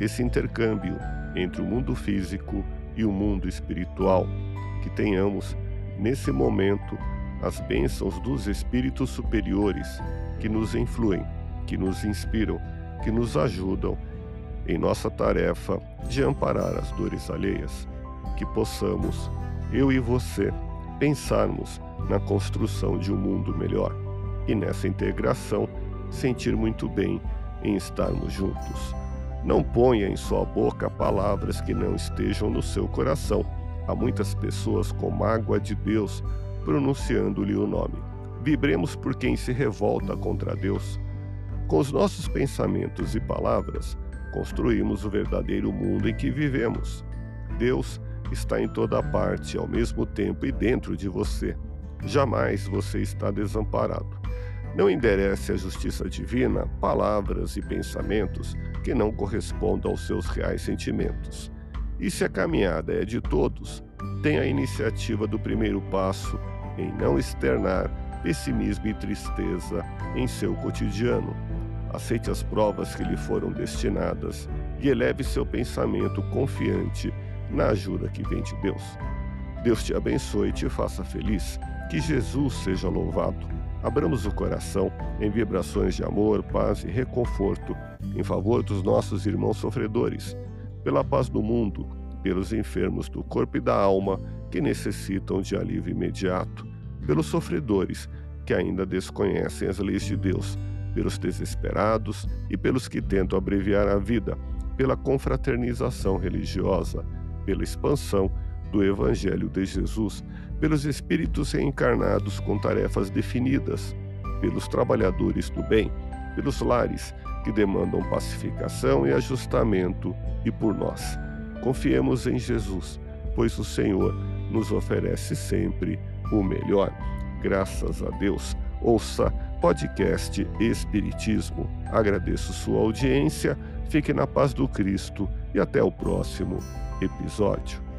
esse intercâmbio entre o mundo físico e o mundo espiritual que tenhamos, nesse momento, as bênçãos dos espíritos superiores que nos influem, que nos inspiram, que nos ajudam em nossa tarefa de amparar as dores alheias, que possamos, eu e você, pensarmos na construção de um mundo melhor e nessa integração sentir muito bem em estarmos juntos. Não ponha em sua boca palavras que não estejam no seu coração Há muitas pessoas com mágoa de Deus pronunciando-lhe o nome. Vibremos por quem se revolta contra Deus. Com os nossos pensamentos e palavras, construímos o verdadeiro mundo em que vivemos. Deus está em toda parte ao mesmo tempo e dentro de você. Jamais você está desamparado. Não enderece à justiça divina palavras e pensamentos que não correspondam aos seus reais sentimentos. E se a caminhada é de todos, tem a iniciativa do primeiro passo em não externar pessimismo e tristeza em seu cotidiano. Aceite as provas que lhe foram destinadas e eleve seu pensamento confiante na ajuda que vem de Deus. Deus te abençoe e te faça feliz. Que Jesus seja louvado. Abramos o coração em vibrações de amor, paz e reconforto em favor dos nossos irmãos sofredores pela paz do mundo, pelos enfermos do corpo e da alma que necessitam de alívio imediato, pelos sofredores que ainda desconhecem as leis de Deus, pelos desesperados e pelos que tentam abreviar a vida, pela confraternização religiosa, pela expansão do Evangelho de Jesus, pelos espíritos reencarnados com tarefas definidas, pelos trabalhadores do bem, pelos lares que demandam pacificação e ajustamento, e por nós. Confiemos em Jesus, pois o Senhor nos oferece sempre o melhor. Graças a Deus. Ouça podcast Espiritismo. Agradeço sua audiência, fique na paz do Cristo e até o próximo episódio.